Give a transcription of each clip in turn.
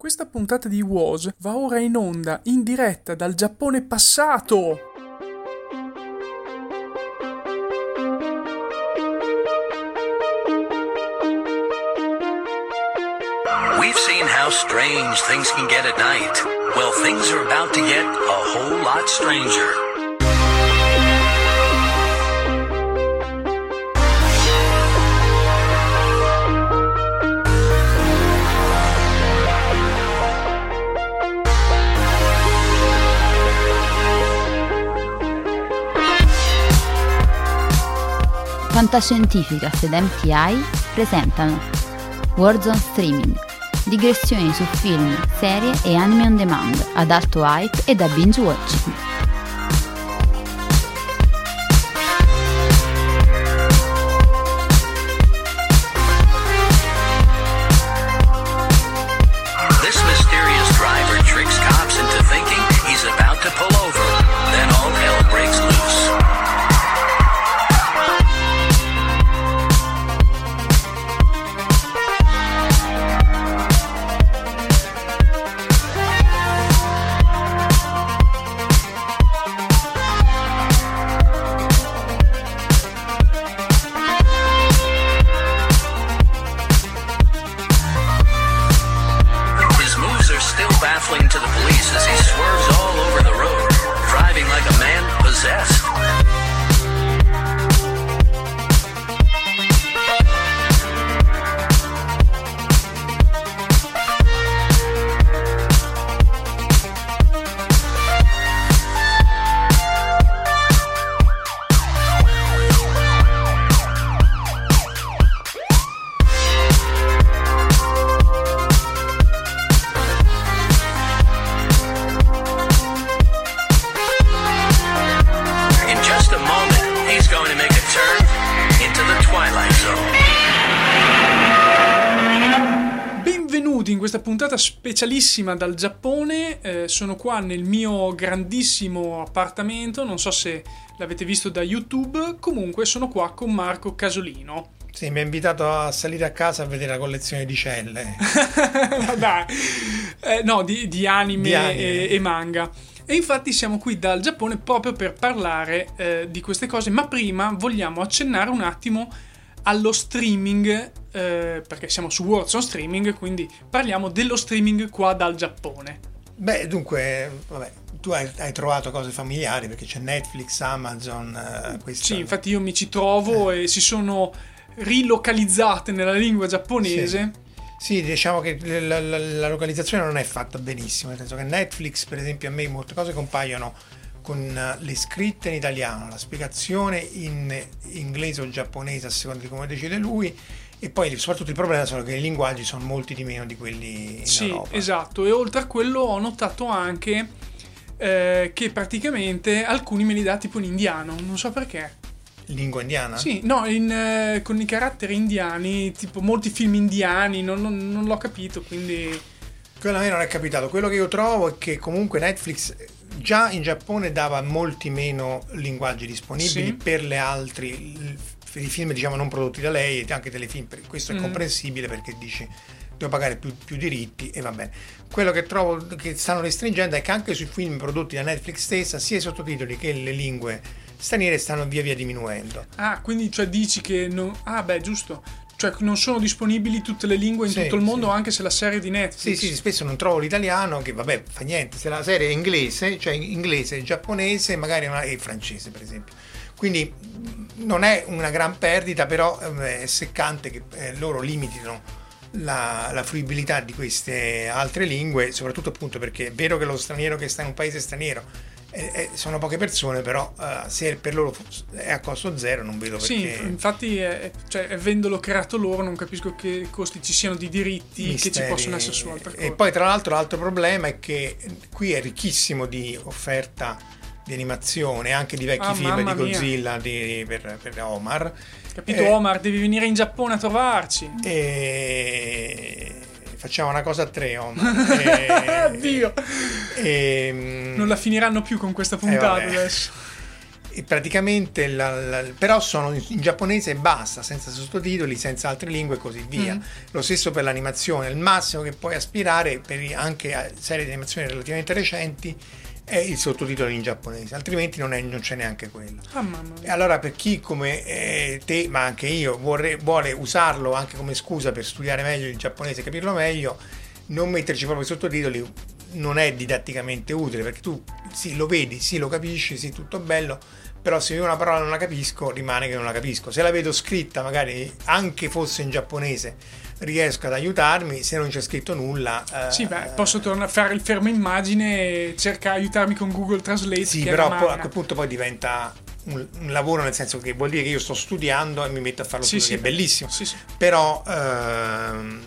Questa puntata di Was va ora in onda in diretta dal Giappone passato. We've seen how strange things can get at night. Well, things are about to get a whole lot stranger. Fantascientificast ed MTI presentano Warzone Streaming, digressioni su film, serie e anime on demand ad alto hype e da binge watching. Specialissima dal Giappone. Eh, sono qua nel mio grandissimo appartamento. Non so se l'avete visto da YouTube. Comunque, sono qua con Marco Casolino. Sì, mi ha invitato a salire a casa a vedere la collezione di celle. Dai, Eh, no, di, di anime, Di anime. E, e manga. E infatti siamo qui dal Giappone proprio per parlare eh, di queste cose, ma prima vogliamo accennare un attimo allo streaming, eh, perché siamo su Warzone Streaming, quindi parliamo dello streaming qua dal Giappone. Beh, dunque, vabbè, tu hai, hai trovato cose familiari perché c'è Netflix, Amazon, eh. Sì, infatti io mi ci trovo e si sono rilocalizzate nella lingua giapponese. Sì, diciamo che la, la- la localizzazione non è fatta benissimo, nel senso che Netflix, per esempio, a me molte cose compaiono con eh, le scritte in italiano, la spiegazione in inglese o giapponese a seconda di come decide lui e poi soprattutto il problema sono che i linguaggi sono molti di meno di quelli in Sì, Europa. esatto. E oltre a quello ho notato anche eh, che praticamente alcuni me li dà tipo in indiano, non so perché. Lingua indiana? Sì, no, in, eh, con i caratteri indiani, tipo molti film indiani, non, non- non l'ho capito, quindi Quello a me non è capitato. Quello che io trovo è che comunque Netflix già in Giappone dava molti meno linguaggi disponibili Sì. per le altri per i film diciamo non prodotti da lei e anche telefilm. Questo è Mm. comprensibile perché dici devo pagare più, più diritti e va bene. Quello che trovo che stanno restringendo è che anche sui film prodotti da Netflix stessa, sia i sottotitoli che le lingue straniere stanno via via diminuendo. Ah, quindi cioè dici che non... Ah, beh, giusto. Cioè non sono disponibili tutte le lingue in Sì, tutto il mondo, sì. anche se la serie di Sì, Netflix. sì, spesso non trovo l'italiano, che vabbè, fa niente. Se la serie è inglese, cioè inglese, giapponese, magari una, e francese, per esempio. Quindi non è una gran perdita, però eh, è seccante che eh, loro limitino la, la fruibilità di queste altre lingue, soprattutto appunto perché è vero che lo straniero che sta in un paese straniero eh, eh, sono poche persone, però eh, se per loro è a costo zero non vedo Sì, perché... infatti, è, cioè, avendolo creato loro, non capisco che costi ci siano di diritti che ci misteri. possono essere su altre cose. E poi, tra l'altro, l'altro problema è che qui è ricchissimo di offerta di animazione, anche di vecchi Ah, film di. Godzilla di- per, per Omar. Capito, eh, Omar? Devi venire in Giappone a trovarci. E facciamo una cosa a tre, Omar. E- Oddio, e- non la finiranno più con questa puntata Eh, adesso. e praticamente la- la- però sono in, giapponese e basta, senza sottotitoli, senza altre lingue e così via. Mm. Lo stesso per l'animazione, il massimo che puoi aspirare per anche a serie di animazione relativamente recenti è il sottotitolo in giapponese, altrimenti non, è- non c'è neanche quello. Ah, E allora per chi come eh, te, ma anche io, vorre- vuole usarlo anche come scusa per studiare meglio il giapponese e capirlo meglio, non metterci proprio i sottotitoli non è didatticamente utile perché tu sì lo vedi, sì lo capisci, sì tutto bello, però se io una parola non la capisco rimane che non la capisco. Se la vedo scritta magari anche fosse in giapponese riesco ad aiutarmi, se non c'è scritto nulla... eh, Sì, beh, posso tornare a fare il fermo immagine e cercare di aiutarmi con Google Translate. Sì, però poi a quel punto poi diventa un, un lavoro nel senso che vuol dire che io sto studiando e mi metto a farlo Sì, tutto, sì, che è bellissimo. Sì, sì. Però, ehm,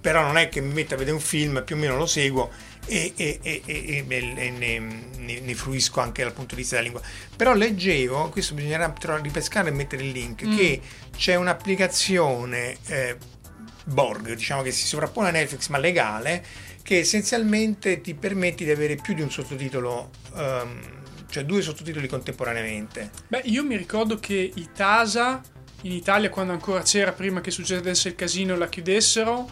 però non è che mi metto a vedere un film, più o meno lo seguo e, e- e- e- ne, ne- ne fruisco anche dal punto di vista della lingua. Però leggevo, questo bisognerà ripescare e mettere il link, Mm. che c'è un'applicazione eh, Borg, diciamo che si sovrappone a Netflix ma legale, che essenzialmente ti permette di avere più di un sottotitolo, ehm, cioè due sottotitoli contemporaneamente. Beh, io mi ricordo che i Tasa in Italia, quando ancora c'era, prima che succedesse il casino e la chiudessero,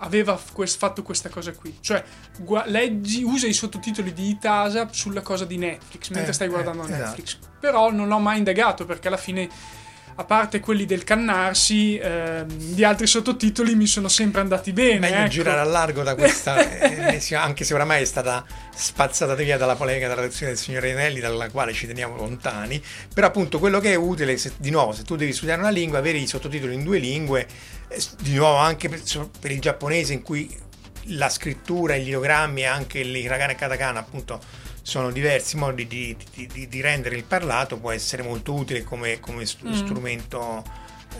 aveva fatto questa cosa qui. Cioè, gua- leggi, usa i sottotitoli di Itasa sulla cosa di Netflix, mentre Eh, stai eh, guardando esatto. Netflix. Però non l'ho mai indagato, perché alla fine, a parte quelli del cannarsi, ehm, gli altri sottotitoli mi sono sempre andati bene. Meglio ecco. girare a largo da questa, eh, eh, anche se oramai è stata spazzata via dalla polemica della lezione del signor Renelli, dalla quale ci teniamo lontani. Però appunto quello che è utile, se- di nuovo, se tu devi studiare una lingua, avere i sottotitoli in due lingue, eh, di nuovo anche per, per il giapponese in cui la scrittura, gli ideogrammi e anche l'hiragana e katakana appunto sono diversi modi di, di- di- rendere il parlato, può essere molto utile come, come st- Mm. strumento.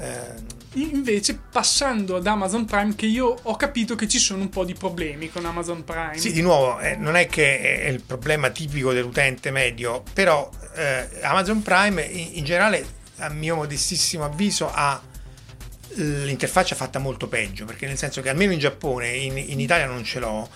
eh, Invece, passando ad Amazon Prime, che io ho capito che ci sono un po' di problemi con Amazon Prime. Sì, di nuovo, eh, non è che è il problema tipico dell'utente medio, però eh, Amazon Prime in, in generale, a mio modestissimo avviso, ha l'interfaccia fatta molto peggio, perché nel senso che almeno in Giappone, in, in Italia non ce l'ho,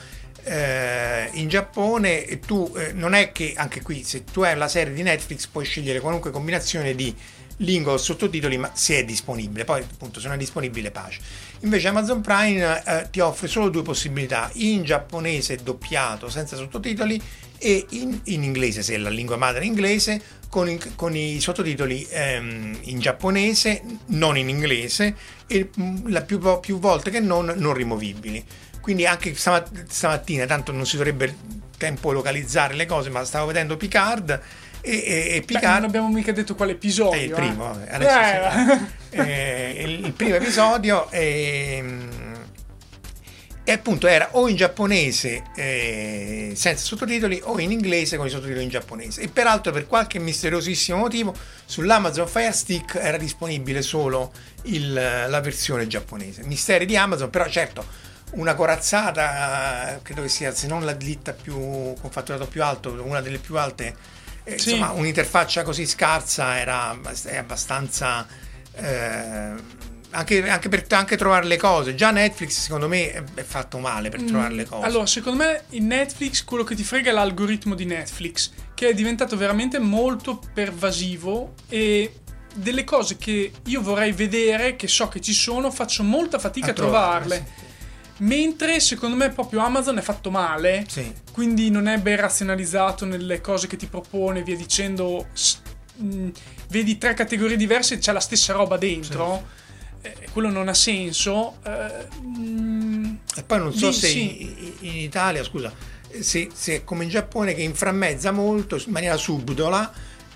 eh, in Giappone tu eh, non è che anche qui se tu hai la serie di Netflix puoi scegliere qualunque combinazione di lingua o sottotitoli ma se è disponibile. Poi appunto se non è disponibile pace. Invece Amazon Prime eh, ti offre solo due possibilità. In giapponese doppiato senza sottotitoli e in, in inglese se la lingua madre è inglese con, i- con i sottotitoli ehm, in giapponese non in inglese e mm, la più, più volte che non non rimovibili quindi anche stama- stamattina, tanto non si dovrebbe tempo localizzare le cose, ma stavo vedendo Picard e, e- e Beh, Picard non abbiamo mica detto quale episodio. è il eh. primo, adesso Eh, sì. Eh, il, il primo episodio ehm, e appunto era o in giapponese eh, senza sottotitoli o in inglese con i sottotitoli in giapponese e peraltro per qualche misteriosissimo motivo sull'Amazon Fire Stick era disponibile solo il- la versione giapponese misteri di Amazon però certo una corazzata credo che sia se non la ditta più con fatturato più alto una delle più alte eh, Sì. insomma un'interfaccia così scarsa era è abbastanza eh, anche, anche per anche trovare le cose. Già Netflix, secondo me, è, fatto male per trovare le cose. Mm, Allora, secondo me in Netflix quello che ti frega è l'algoritmo di Netflix, che è diventato veramente molto pervasivo e delle cose che io vorrei vedere, che so che ci sono, faccio molta fatica a, A trovarle, trovarle. Mentre secondo me proprio Amazon è fatto male, Sì. quindi non è ben razionalizzato nelle cose che ti propone, via dicendo. Mh, vedi tre categorie diverse e c'è la stessa roba dentro. Eh, quello non ha senso. Eh, mh, E poi non so Lì se sì. in, in Italia, scusa, se, se è come in Giappone che inframmezza molto in maniera subdola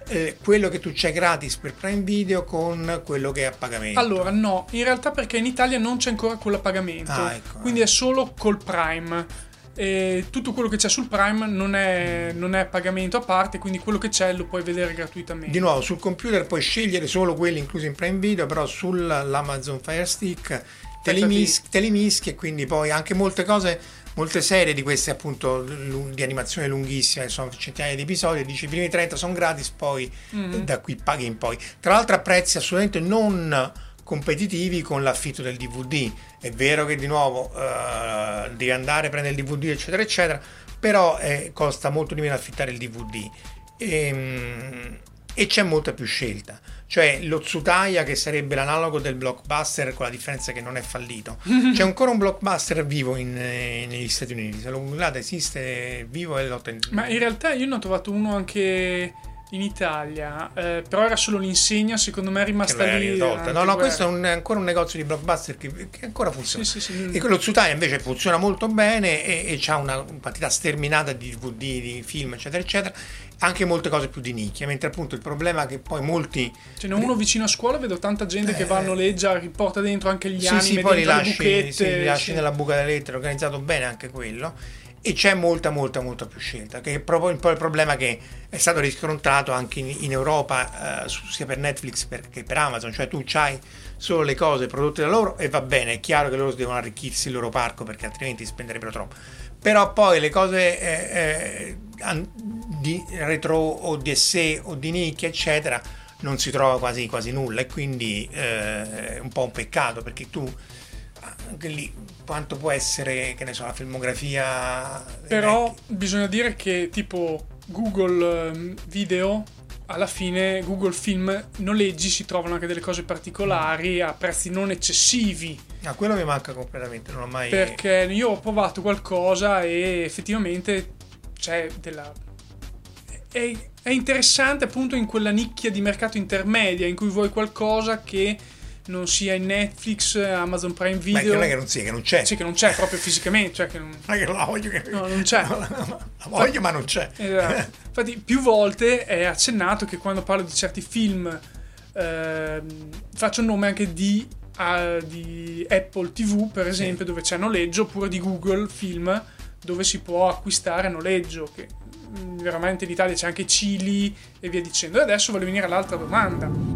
eh, quello che tu c'hai gratis per Prime Video con quello che è a pagamento. Allora, no, in realtà perché in Italia non c'è ancora quello a pagamento, Ah, ecco, quindi eh. è solo col Prime. E tutto quello che c'è sul Prime non è, non è pagamento a parte, quindi quello che c'è lo puoi vedere gratuitamente. Di nuovo, sul computer puoi scegliere solo quelli inclusi in Prime Video, però sull'Amazon Fire Stick te li, Fai mis- te li mischi e quindi poi anche molte cose, molte serie di queste appunto di animazione lunghissime, sono centinaia di episodi, dici i primi 30 sono gratis, poi Mm-hmm. da qui paghi in poi. Tra l'altro a prezzi assolutamente non competitivi con l'affitto del DVD. È vero che di nuovo eh, devi andare a prendere il DVD eccetera eccetera, però eh, costa molto di meno affittare il DVD. Ehm, e c'è molta più scelta. Cioè lo Tsutaya che sarebbe l'analogo del blockbuster con la differenza che non è fallito. C'è ancora un blockbuster vivo in, eh, negli Stati Uniti. Se lo googlate esiste vivo e lo ten- Ma in realtà io ne ho trovato uno anche in Italia, eh, però era solo l'insegna, secondo me è rimasta lì. risolta. No, no, quella. questo è, un- ancora un negozio di blockbuster che, che ancora funziona. Sì, sì, sì. E quello Tsutaya invece funziona molto bene e, ha una quantità sterminata di DVD, di film, eccetera, eccetera. Anche molte cose più di nicchia, mentre appunto il problema è che poi molti Ce n'è uno vicino a scuola, vedo tanta gente che va a noleggia, riporta dentro anche gli Eh. Sì, anime, sì, poi li lasci, sì, li lasci nella buca delle lettere, è organizzato bene anche quello. E c'è molta, molta, molta più scelta. Che è proprio un po' il problema che è stato riscontrato anche in, in Europa, eh, sia per Netflix che per Amazon. Cioè, tu c'hai solo le cose prodotte da loro e va bene, è chiaro che loro devono arricchirsi il loro parco perché altrimenti spenderebbero troppo. Però poi le cose eh, eh, di retro o di esse o di nicchia, eccetera, non si trova quasi, quasi nulla e quindi eh, è un po' un peccato perché tu anche lì quanto può essere che ne so la filmografia Però vecchi. bisogna dire che tipo Google ehm, Video, alla fine Google Film noleggi si trovano anche delle cose particolari a prezzi non eccessivi. Ah, quello mi manca completamente non ho mai Perché io ho provato qualcosa e effettivamente c'è della. È, è interessante appunto in quella nicchia di mercato intermedia in cui vuoi qualcosa che non sia in Netflix, Amazon Prime ma Video. che non è che non sia che non c'è Sì, che non c'è proprio fisicamente, cioè che non. è che la voglio che No, non c'è. la voglio ma non c'è Esatto. Infatti, più volte è accennato che quando parlo di certi film ehm, faccio il nome anche di, ah, di Apple TV, per esempio, dove c'è noleggio, oppure di Google Film, dove si può acquistare a noleggio. Che mm, veramente in Italia c'è anche Cili e via dicendo. E adesso voglio venire all'altra domanda.「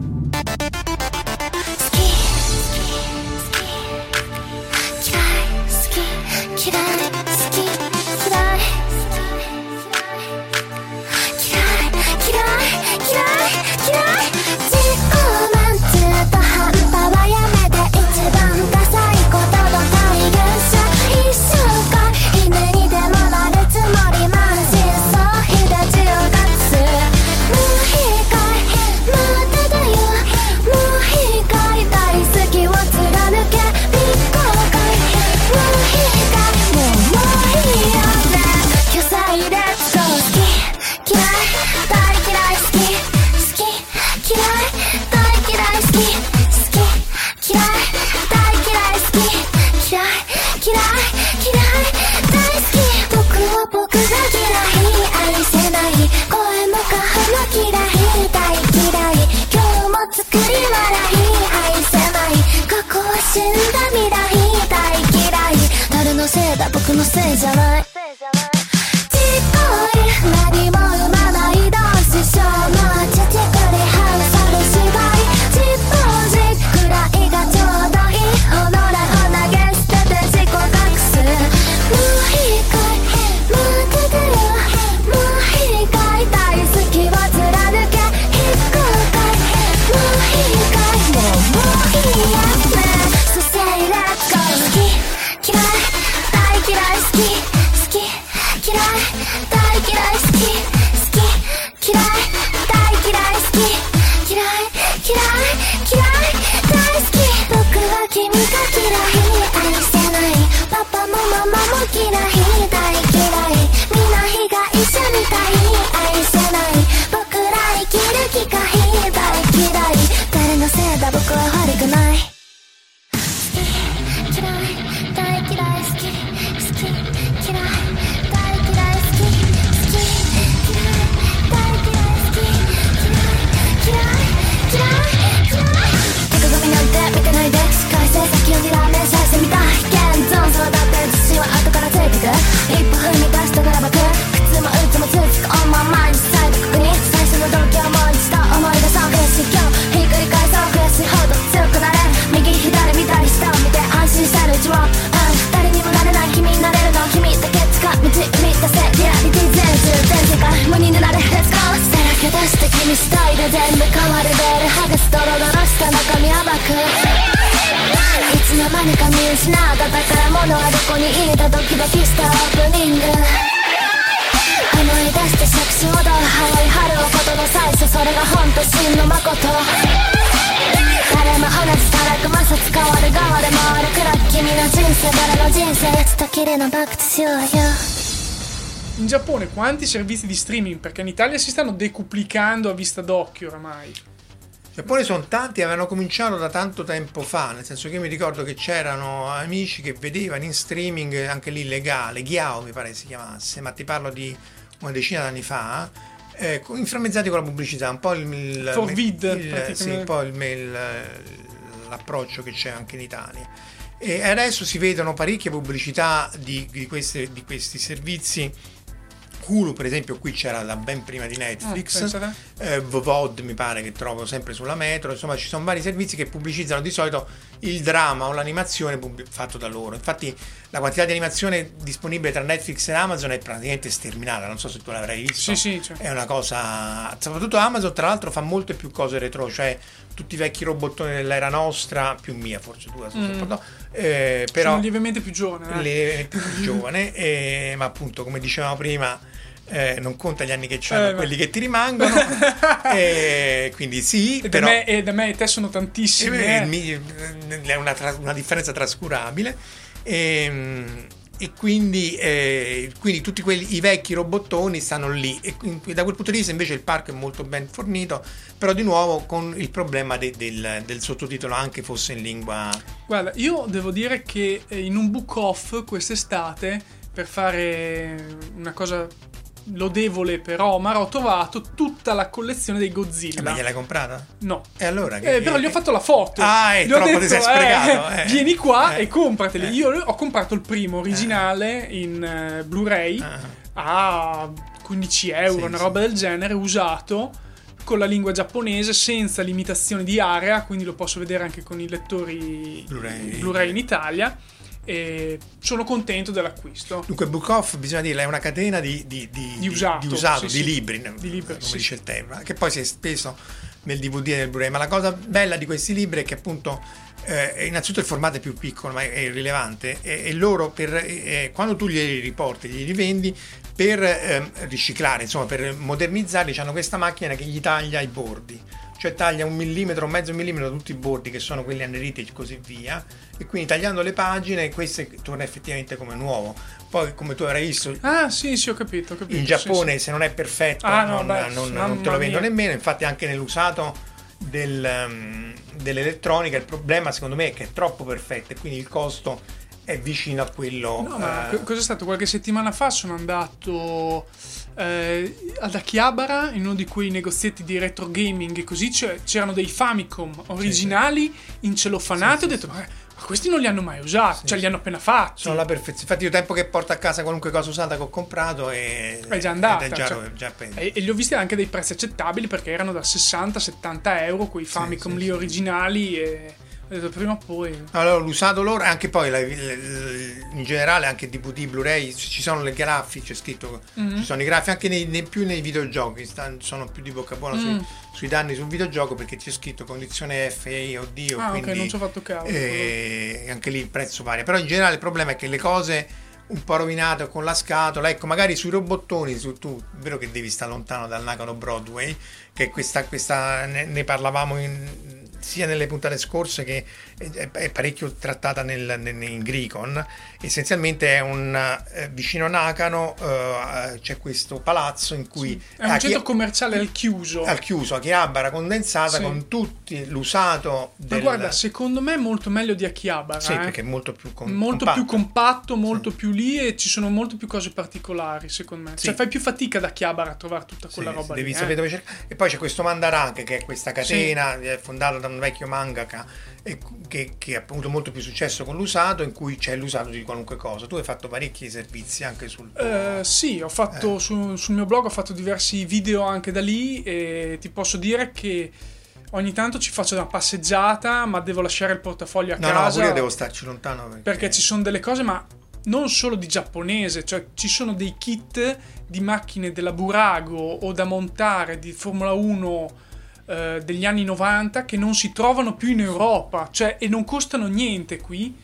真の誠誰も同じたらく摩擦変わる変わる回る暗く君の人生誰の人生いつときりのバックとしようよ In Giappone quanti servizi di streaming? Perché in Italia si stanno decuplicando a vista d'occhio oramai. In Giappone sono tanti, avevano cominciato da tanto tempo fa, nel senso che io mi ricordo che c'erano amici che vedevano in streaming, anche lì legale, Ghiao mi pare si chiamasse, ma ti parlo di una decina d'anni fa, eh, inframmezzati con la pubblicità, un po' il, il, For vid, il- sì, un po' il- il- l'approccio che c'è anche in Italia. E adesso si vedono parecchie pubblicità di, di queste- di questi servizi. Hulu, per esempio, qui c'era da ben prima di Netflix. Ah, eh, VOD mi pare che trovo sempre sulla metro. Insomma, ci sono vari servizi che pubblicizzano di solito il dramma o l'animazione pubblic- fatto da loro. Infatti, la quantità di animazione disponibile tra Netflix e Amazon è praticamente sterminata. Non so se tu l'avrai visto. Sì, sì, cioè. È una cosa. Soprattutto Amazon, tra l'altro, fa molte più cose retro, cioè tutti i vecchi robottoni dell'era nostra, più mia forse tu, so, pardon, eh, però Sono lievemente più giovane. eh. le più giovane, eh, ma appunto, come dicevamo prima, eh, non conta gli anni che c'hanno Eh, ma- quelli che ti rimangono. eh, quindi sì, E da, però me, e da me e te sono tantissimi. eh, eh. è una, tra- una differenza trascurabile. Ehm, E, quindi, eh, quindi tutti quelli, i vecchi robottoni stanno lì. E quindi da quel punto di vista invece il parco è molto ben fornito, però di nuovo con il problema de- del, del sottotitolo anche fosse in lingua Guarda, io devo dire che in un book off quest'estate, per fare una cosa lodevole per Omar, ho trovato tutta la collezione dei Eh, Godzilla. ma gliel'hai comprata? No. E allora? che- Eh, però gli ho fatto la foto. Ah, è Gli ho troppo ti sprecato, eh. Vieni qua Eh. e comprateli. Eh. Io ho comprato il primo originale in eh, Blu-ray Ah. a 15 euro, Sì, una sì. roba del genere, usato con la lingua giapponese senza limitazione di area, quindi lo posso vedere anche con i lettori Blu-ray. Blu-ray in Italia. E sono contento dell'acquisto. Dunque, Book Off, bisogna dirla, è una catena di, di, di, Di usato, di, usato, sì, sì. libri, libri, come sì, dice il tema, che poi si è speso nel DVD e nel Blu-ray. Ma la cosa bella di questi libri è che appunto, eh, innanzitutto il formato è più piccolo, ma è irrilevante, e, e loro, per, eh, quando tu glieli riporti, glieli rivendi, per ehm, riciclare, insomma, per modernizzarli, hanno questa macchina che gli taglia i bordi. Cioè taglia un millimetro, mezzo millimetro tutti i bordi che sono quelli anneriti e così via. E quindi tagliando le pagine, questo torna effettivamente come nuovo. Poi, come tu avrai visto, Ah, sì, sì, ho capito. Ho capito in Giappone sì. se non è perfetto Ah, no, non, beh, non- mamma non te lo vendo mia. nemmeno infatti anche nell'usato del, um, dell'elettronica il problema secondo me è che è troppo perfetto e quindi il costo è vicino a quello No, ma eh, co- cos'è stato? Qualche settimana fa sono andato eh, ad Akihabara in uno di quei negozietti di retro gaming e così c'erano dei Famicom originali incellofanati. Ho detto, ma, questi non li hanno mai usati, cioè li hanno appena fatti. sono la perfezione infatti io tempo che porto a casa qualunque cosa usata che ho comprato e È già andata. è già, cioè, già e, e li ho visti anche dei prezzi accettabili perché erano da 60-70 euro quei Famicom sì, lì sì. originali e prima o poi... Allora, l'usato loro, e anche poi la- in generale anche DVD, Blu-ray, ci sono le grafiche, c'è scritto, Mhm. ci sono i grafici anche nei, nei- più nei videogiochi, sono più di bocca buona Mm. sui, sui danni sul videogioco perché c'è scritto condizione FE o DO, Ah, ok, quindi non ci ho fatto caso. eh, anche lì il prezzo varia, però in generale il problema è che le cose un po' rovinato con la scatola. Ecco, magari sui robottoni, su, tu, è vero che devi stare lontano dal Nakano Broadway, che questa, questa ne, ne parlavamo in- sia nelle puntate scorse che è, parecchio trattata nel, nel- in Gricon. Essenzialmente è un eh, vicino a Nakano eh, c'è questo palazzo in cui È un centro chi- commerciale al chiuso. al chiuso, Akihabara condensata Sì. con tutti l'usato Ma del guarda, secondo me è molto meglio di Akihabara. Sì, eh. perché è molto più com- molto compatto. più compatto, molto più lì e ci sono molte più cose particolari, secondo me. Sì. Cioè fai più fatica da Chiabara a trovare tutta quella Sì, roba devi lì. sapere eh. dove cercare. E poi c'è questo Mandarake che è questa catena fondata da un vecchio mangaka e che, che ha avuto molto più successo con l'usato in cui c'è l'usato di qualunque cosa. Tu hai fatto parecchi servizi anche sul tuo- Eh, sì, ho fatto su- sul mio blog ho fatto diversi video anche da lì e ti posso dire che ogni tanto ci faccio una passeggiata, ma devo lasciare il portafoglio a No, no, casa pure io devo starci lontano perché, perché ci sono delle cose, ma non solo di giapponese, cioè ci sono dei kit di macchine della Burago o da montare di Formula 1 eh, degli anni 90 che non si trovano più in Europa, cioè e non costano niente qui.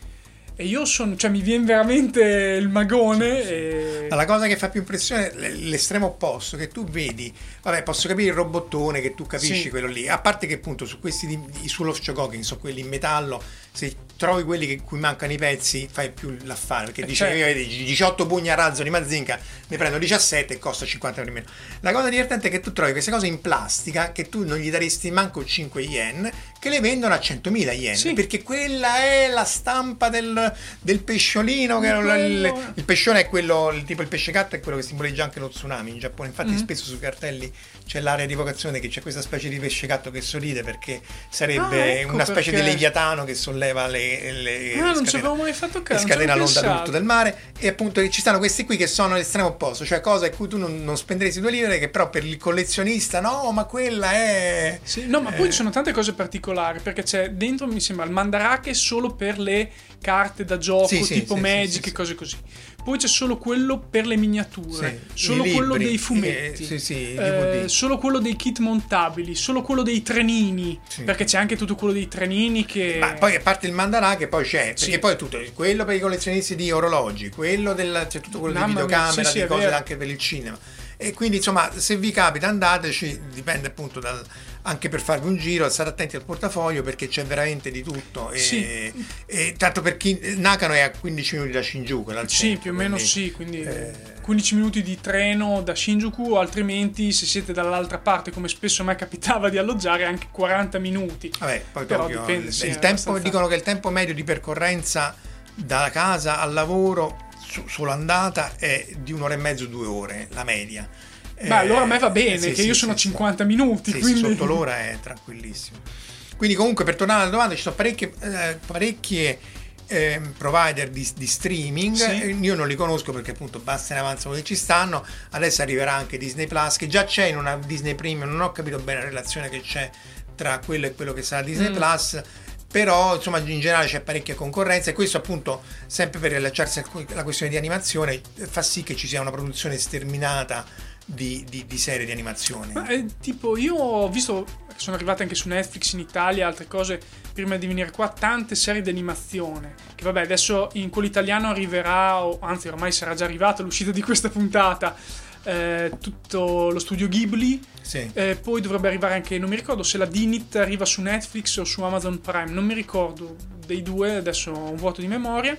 E io sono, cioè mi viene veramente il magone e... Ma La cosa che fa più impressione è l'estremo opposto, che tu vedi, vabbè, posso capire il robottone, che tu capisci Sì. quello lì, a parte che appunto su questi Sulov Chogokin, sono quelli in metallo, se trovi quelli che cui mancano i pezzi fai più l'affare, perché Eh, certo. io vedi 18 pugni a razzo di Mazinga, ne prendo 17 e costa 50 euro in meno. La cosa divertente è che tu trovi queste cose in plastica che tu non gli daresti manco 5 yen, che le vendono a 100.000 yen, Sì. perché quella è la stampa del, del pesciolino, che Di il, quello- il pescione è quello, il tipo il pesce gatto è quello che simboleggia anche lo tsunami in Giappone. Infatti, Mm. spesso sui cartelli c'è l'area di vocazione che c'è questa specie di pesce gatto che sorride perché Ah, sarebbe ecco una specie perché. di leviatano che solleva le, le Ah, non ci avevo mai fatto caso, scatena l'onda tutto del mare. E appunto ci stanno questi qui che sono l'estremo opposto, cioè cose a cui tu non, non spenderesti due lire, che però per il collezionista, no, ma quella è. Sì, no, ma poi Eh. ci sono tante cose particolari perché c'è dentro, mi sembra, il mandarake solo per le carte da gioco, Sì, tipo sì, Magic e cose così. Poi c'è solo quello per le miniature, Sì, solo quello dei fumetti, eh, sì, sì, eh, solo quello dei kit montabili, solo quello dei trenini, perché c'è anche tutto quello dei trenini che... Ma poi a parte il mandarà che poi c'è, perché poi è tutto quello per i collezionisti di orologi, quello del, c'è tutto quello Mamma di videocamera, di cose anche per il cinema. E quindi insomma, se vi capita andateci, dipende appunto dal, anche per farvi un giro, state attenti al portafoglio perché c'è veramente di tutto. E, Sì. e tanto per chi Nakano è a 15 minuti da Shinjuku, Sì, più o meno quindi, sì, quindi eh, 15 minuti di treno da Shinjuku, altrimenti se siete dall'altra parte, come spesso a me capitava di alloggiare, anche 40 minuti. Vabbè, poi Però Tokyo, dipende, il, sì, tempo, abbastanza- dicono che il tempo medio di percorrenza da casa al lavoro solo andata è di un'ora e mezzo, due ore, la media. Beh, allora a me va bene, Eh, sì, che sì, io sì, sono a sì. 50 minuti, quindi... sotto l'ora è tranquillissimo. Quindi comunque per tornare alla domanda ci sono parecchie, eh, parecchie ehm, provider di, di streaming, Sì. Eh, io non li conosco perché appunto basta in avanza quelli che ci stanno, adesso arriverà anche Disney Plus che già c'è in una Disney Premium, non ho capito bene la relazione che c'è tra quello e quello che sarà Disney Mm. Plus. Però insomma in generale c'è parecchia concorrenza e questo appunto sempre per riallacciarsi alla questione di animazione eh, fa sì che ci sia una produzione sterminata di, di- di serie di animazione. Ma, eh, tipo, io ho visto, sono arrivate anche su Netflix in Italia, altre cose, prima di venire qua, tante serie di animazione. Che vabbè, adesso in quello italiano arriverà, o anzi ormai sarà già arrivata l'uscita di questa puntata, eh, tutto lo studio Ghibli. Sì. Eh, poi dovrebbe arrivare anche, non mi ricordo se la Dinit arriva su Netflix o su Amazon Prime, non mi ricordo dei due, adesso ho un vuoto di memoria.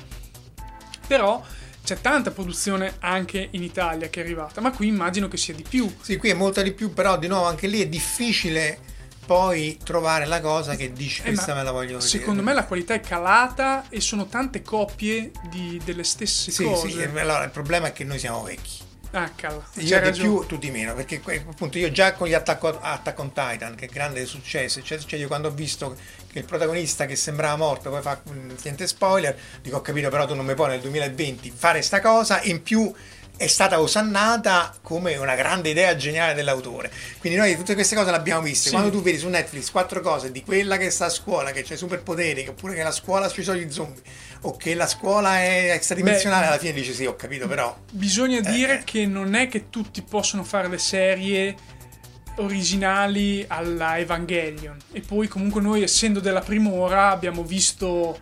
Però c'è tanta produzione anche in Italia che è arrivata, ma qui immagino che sia di più. Sì, qui è molta di più, però di nuovo anche lì è difficile poi trovare la cosa che dici Eh, questa me la voglio vedere. Secondo me la qualità è calata e sono tante copie di- delle stesse sì, cose. sì, allora il problema è che noi siamo vecchi. Ah. Io di più, tu di meno, perché appunto io già con gli Attack, on- Attack on Titan, che è grande successo, cioè, cioè io quando ho visto che il protagonista che sembrava morto poi fa mm, niente spoiler, dico ho capito però tu non mi puoi nel 2020 fare sta cosa, in più è stata osannata come una grande idea geniale dell'autore. Quindi noi tutte queste cose le abbiamo viste. Sì. Quando tu vedi su Netflix quattro cose di quella che sta a scuola, che c'è superpoteri, che oppure che la scuola ci sono gli zombie, o che la scuola è extradimensionale, Beh, alla fine dici sì, ho capito, però Bisogna dire eh. che non è che tutti possono fare le serie originali alla Evangelion. E poi comunque noi, essendo della prima ora, abbiamo visto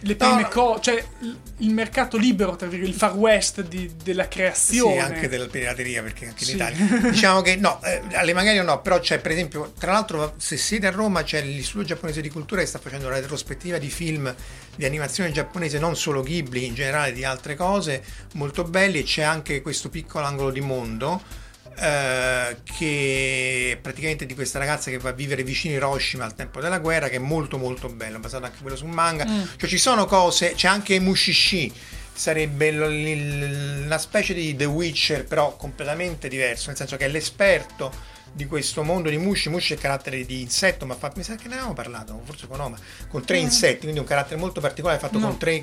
le prime no. cose, cioè il- mercato libero, tra virgolette, il far west di- della creazione. Sì, anche della pirateria, perché anche in Sì. Italia. Diciamo che no, eh, alle magari no, però c'è per esempio, tra l'altro se siete a Roma c'è l'Istituto Giapponese di Cultura che sta facendo una retrospettiva di film di animazione giapponese, non solo Ghibli, in generale di altre cose, molto belli e c'è anche questo piccolo angolo di mondo. Eh, che praticamente di questa ragazza che va a vivere vicino Hiroshima al tempo della guerra che è molto molto bello basato anche quello su un manga cioè ci sono cose c'è anche Mushishi sarebbe una specie di The Witcher però completamente diverso nel senso che è l'esperto di questo mondo di Mushi. Mushi è carattere di insetto ma fa, mi sa che ne avevamo parlato forse con Oma con tre insetti quindi un carattere molto particolare fatto No. con tre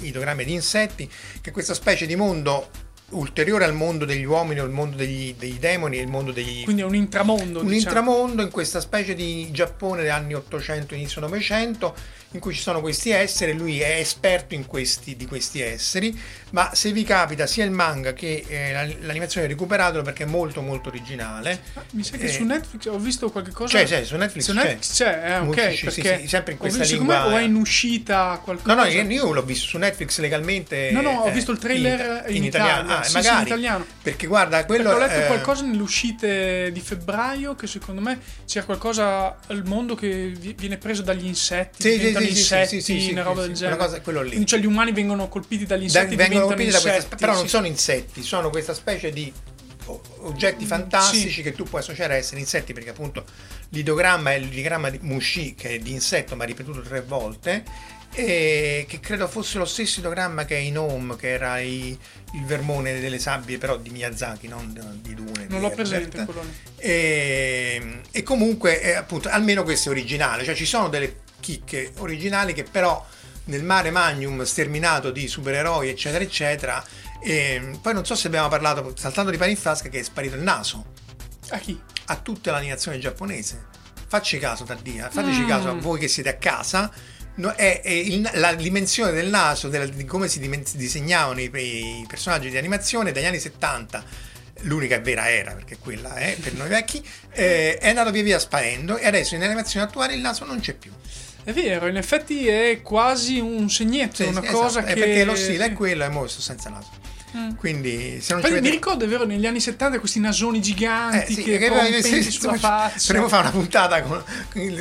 idogrammi di insetti che è questa specie di mondo ulteriore al mondo degli uomini o il mondo degli, dei demoni il mondo degli Quindi è un intramondo. un diciamo. intramondo in questa specie di Giappone degli anni 800 inizio 900 in cui ci sono questi esseri lui è esperto in questi, di questi esseri ma se vi capita sia il manga che eh, la- l'animazione recuperatelo perché è molto molto originale Mi sa che Eh, su Netflix ho visto qualche cosa. c'è, c'è, su Netflix Su c'è. Netflix c'è, eh, ok. Molti- sì, sì, sì, sempre in questa visto- lingua, secondo me o è in uscita qualcosa. No, no, io, l'ho visto su Netflix legalmente. No, no, ho eh, visto il trailer in Italia. Ah, Sì, magari. in italiano. Perché guarda, quello Perché ho letto eh, qualcosa nelle uscite di febbraio che secondo me c'era qualcosa al mondo che vi- viene preso dagli insetti, Sì, sì, diventano sì, insetti, sì, sì, una roba del genere. cosa- quello lì. Cioè gli umani vengono colpiti dagli da- insetti, vengono diventano colpiti da questa insetti, però non sono insetti, sono questa specie di oggetti fantastici Mm, sì. che tu puoi associare a essere insetti perché appunto l'idogramma è l'idogramma di Mushi che è di insetto ma ripetuto tre volte e che credo fosse lo stesso idogramma che è in Home che era i- il vermone delle sabbie però di Miyazaki non di Dune Non di l'ho presente. E, e comunque, eh, appunto, almeno questo è originale, cioè ci sono delle chicche originali che però nel mare magnum sterminato di supereroi, eccetera, eccetera. E poi non so se abbiamo parlato, saltando di pane in frasca, che è sparito il naso A chi? a tutta l'animazione giapponese. Facci caso, Tardia, fateci caso a voi che siete a casa. no, è, è il- la dimensione del naso, della- di come si dimen- disegnavano i, i personaggi di animazione dagli anni 70, l'unica vera era, perché quella è per noi vecchi, eh, è andato via via sparendo e adesso in animazione attuale il naso non c'è più. È vero, in effetti è quasi un segnetto, Sì, una sì, cosa esatto, che... è perché lo stile è quello e mo sto senza naso. Quindi se non Poi mi avete... ricordo, è vero, negli anni 70 questi nasoni giganti Eh, sì, che che rompenti sì, sulla faccia. Potremmo fare una puntata con,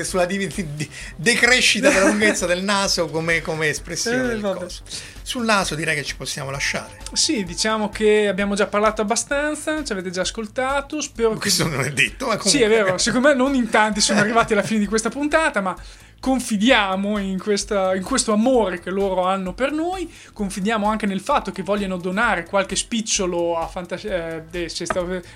sulla di- di- decrescita della lunghezza del naso come, come espressione Eh, del coso. Sul naso direi che ci possiamo lasciare. Sì, diciamo che abbiamo già parlato abbastanza, ci avete già ascoltato, spero che... Questo non è detto, ma comunque... Sì, è vero, secondo me non in tanti sono arrivati alla fine di questa puntata, ma confidiamo in, questa- in questo amore che loro hanno per noi, confidiamo anche nel fatto che vogliano donare qualche spicciolo a Fantas- eh,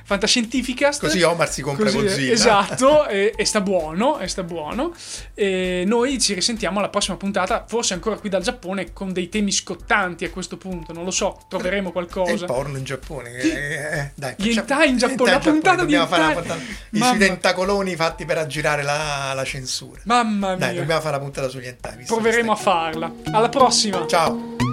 Fantascientificast. Così Omar si compra Così, Godzilla. Esatto, e, e sta buono, e sta buono. E noi ci risentiamo alla prossima puntata, forse ancora qui dal Giappone, con dei temi scottanti a questo punto, non lo so, troveremo E il qualcosa. porno in Giappone. eh, eh, dai, Gli facciamo- in Giappone, la puntata di fare una hentai. puntata- I sui tentacoloni fatti per aggirare la, la censura. Mamma mia. Dai, dobbiamo fare la puntata sugli che Proveremo a farla. Alla prossima. Ciao.